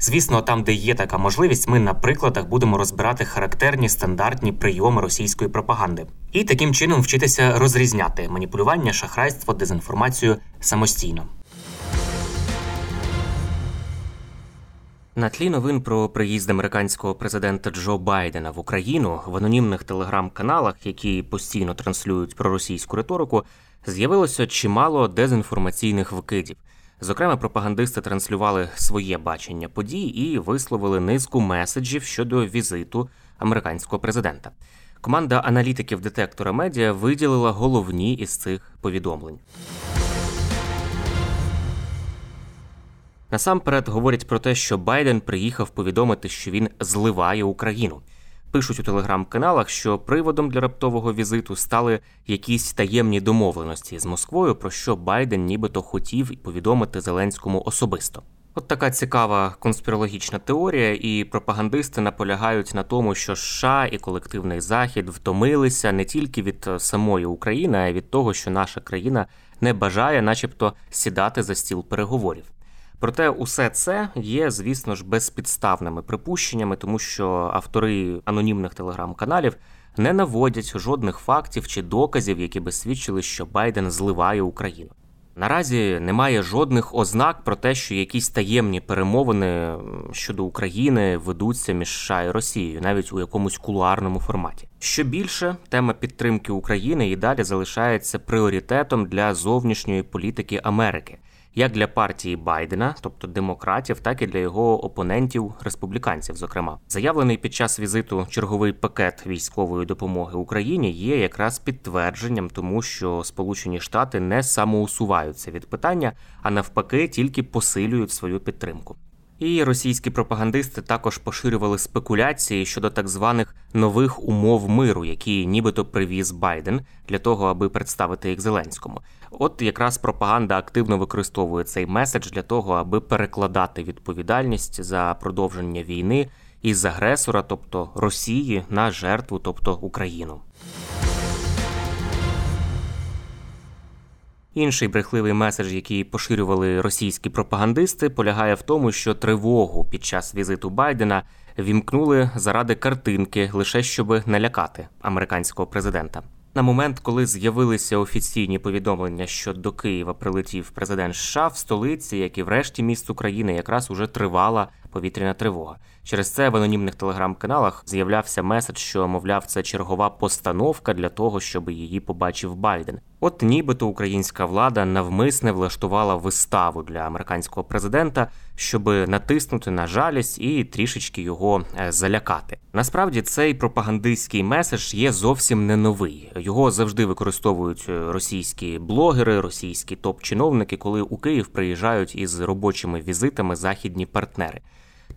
Звісно, там, де є така можливість, ми на прикладах будемо розбирати характерні стандартні прийоми російської пропаганди і таким чином вчитися розрізняти маніпулювання, шахрайство, дезінформацію самостійно. На тлі новин про приїзд американського президента Джо Байдена в Україну в анонімних телеграм-каналах, які постійно транслюють проросійську риторику, з'явилося чимало дезінформаційних викидів. Зокрема, пропагандисти транслювали своє бачення подій і висловили низку меседжів щодо візиту американського президента. Команда аналітиків детектора медіа виділила головні із цих повідомлень. Насамперед говорять про те, що Байден приїхав повідомити, що він зливає Україну. Пишуть у телеграм-каналах, що приводом для раптового візиту стали якісь таємні домовленості з Москвою, про що Байден нібито хотів повідомити Зеленському особисто. От така цікава конспірологічна теорія, і пропагандисти наполягають на тому, що США і колективний захід втомилися не тільки від самої України, а й від того, що наша країна не бажає, начебто, сідати за стіл переговорів. Проте усе це є, звісно ж, безпідставними припущеннями, тому що автори анонімних телеграм-каналів не наводять жодних фактів чи доказів, які би свідчили, що Байден зливає Україну. Наразі немає жодних ознак про те, що якісь таємні перемовини щодо України ведуться між США і Росією, навіть у якомусь кулуарному форматі. Що більше, тема підтримки України і далі залишається пріоритетом для зовнішньої політики Америки як для партії Байдена, тобто демократів, так і для його опонентів республіканців. Зокрема, заявлений під час візиту черговий пакет військової допомоги Україні є якраз підтвердженням тому, що Сполучені Штати не самоусуваються від питання, а навпаки, тільки посилюють свою підтримку. І російські пропагандисти також поширювали спекуляції щодо так званих нових умов миру, які нібито привіз Байден для того, аби представити їх Зеленському. От якраз пропаганда активно використовує цей меседж для того, аби перекладати відповідальність за продовження війни із агресора, тобто Росії, на жертву, тобто Україну. Інший брехливий меседж, який поширювали російські пропагандисти, полягає в тому, що тривогу під час візиту Байдена вімкнули заради картинки, лише щоб налякати американського президента. На момент, коли з'явилися офіційні повідомлення, що до Києва прилетів президент США в столиці, як і в решті міст України, якраз уже тривала повітряна тривога. Через це в анонімних телеграм-каналах з'являвся меседж, що мовляв, це чергова постановка для того, щоб її побачив Байден. От нібито українська влада навмисне влаштувала виставу для американського президента, щоб натиснути на жалість і трішечки його е, залякати. Насправді цей пропагандистський меседж є зовсім не новий. Його завжди використовують е, російські блогери, російські топ-чиновники, коли у Київ приїжджають із робочими візитами західні партнери.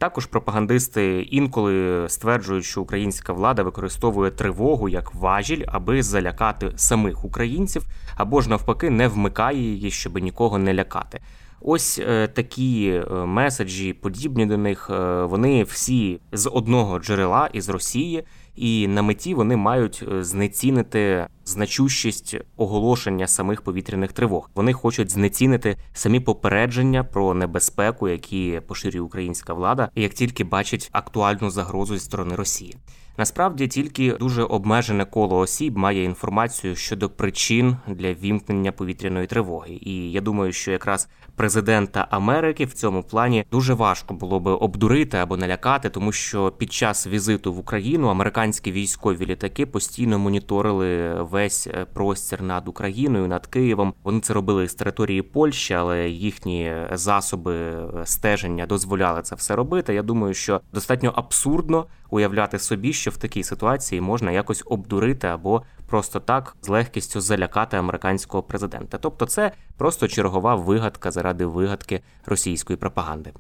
Також пропагандисти інколи стверджують, що українська влада використовує тривогу як важіль, аби залякати самих українців, або ж навпаки не вмикає її, щоб нікого не лякати. Ось е, такі е, меседжі, подібні до них, е, вони всі з одного джерела із Росії, і на меті вони мають знецінити значущість оголошення самих повітряних тривог. Вони хочуть знецінити самі попередження про небезпеку, які поширює українська влада, як тільки бачить актуальну загрозу зі сторони Росії. Насправді тільки дуже обмежене коло осіб має інформацію щодо причин для вімкнення повітряної тривоги. І я думаю, що якраз президента Америки в цьому плані дуже важко було би обдурити або налякати, тому що під час візиту в Україну американські військові літаки постійно моніторили весь е, простір над Україною, над Києвом. Вони це робили з території Польщі, але їхні засоби е, стеження дозволяли це все робити. Я думаю, що достатньо абсурдно уявляти собі, що в такій ситуації можна якось обдурити або просто так з легкістю залякати американського президента. Тобто, це просто чергова вигадка заради вигадки російської пропаганди.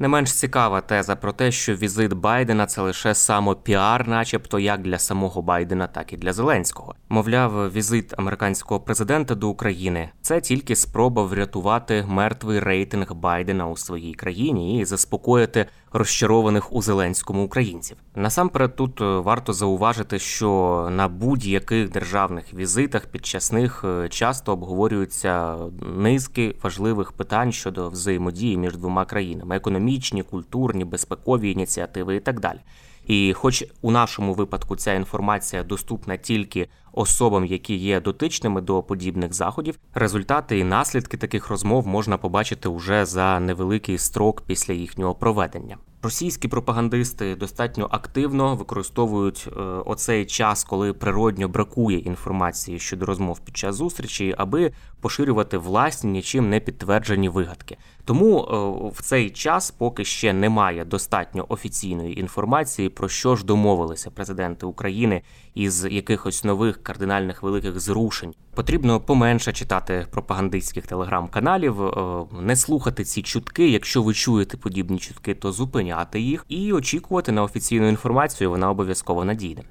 Не менш цікава теза про те, що візит Байдена це лише самопіар, начебто як для самого Байдена, так і для Зеленського. Мовляв, візит американського президента до України це тільки спроба врятувати мертвий рейтинг Байдена у своїй країні і заспокоїти розчарованих у Зеленському українців. Насамперед, тут е, варто зауважити, що на будь-яких державних візитах під час них е, часто обговорюються низки важливих питань щодо взаємодії між двома країнами: економічні, культурні, безпекові ініціативи і так далі. І, хоч у нашому випадку ця інформація доступна тільки особам, які є дотичними до подібних заходів, результати і наслідки таких розмов можна побачити уже за невеликий строк після їхнього проведення. Російські пропагандисти достатньо активно використовують е, оцей час, коли природньо бракує інформації щодо розмов під час зустрічі, аби поширювати власні нічим не підтверджені вигадки. Тому е, в цей час поки ще немає достатньо офіційної інформації, про що ж домовилися президенти України із якихось нових кардинальних великих зрушень. Потрібно поменше читати пропагандистських телеграм-каналів, е, не слухати ці чутки. Якщо ви чуєте подібні чутки, то зупиняти їх і очікувати на офіційну інформацію. Вона обов'язково надійде.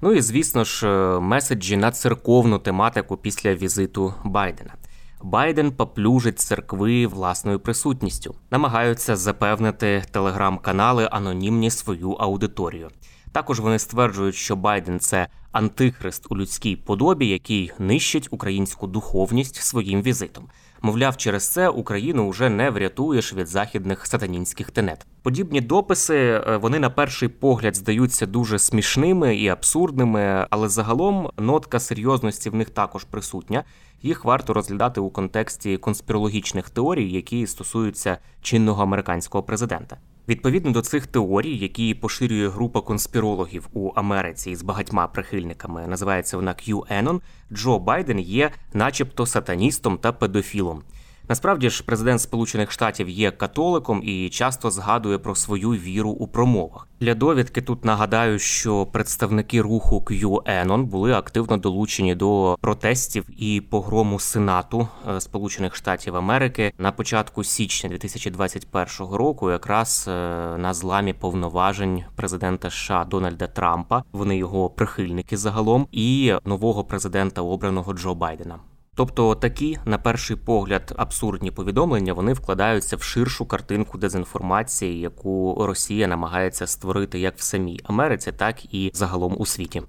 Ну і звісно ж, е, меседжі на церковну тематику після візиту Байдена. Байден поплюжить церкви власною присутністю, намагаються запевнити телеграм-канали анонімні свою аудиторію. Також вони стверджують, що Байден це антихрист у людській подобі, який нищить українську духовність своїм візитом. Мовляв, через це Україну вже не врятуєш від західних сатанінських тенет. Подібні дописи е, вони на перший погляд здаються дуже смішними і абсурдними, але загалом нотка серйозності в них також присутня. Їх варто розглядати у контексті конспірологічних теорій, які стосуються чинного американського президента. Відповідно до цих теорій, які поширює група конспірологів у Америці з багатьма прихильниками, називається вона QAnon, Джо Байден є, начебто, сатаністом та педофілом. Насправді ж, президент Сполучених Штатів є католиком і часто згадує про свою віру у промовах. Для довідки тут нагадаю, що представники руху QAnon були активно долучені до протестів і погрому Сенату е, Сполучених Штатів Америки на початку січня 2021 року, якраз е, на зламі повноважень президента США Дональда Трампа. Вони його прихильники загалом, і нового президента обраного Джо Байдена. Тобто такі, на перший погляд, абсурдні повідомлення вони вкладаються в ширшу картинку дезінформації, яку Росія намагається створити як в самій Америці, так і загалом у світі.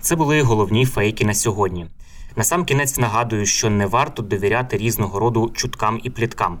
Це були головні фейки на сьогодні. Насамкінець нагадую, що не варто довіряти різного роду чуткам і пліткам.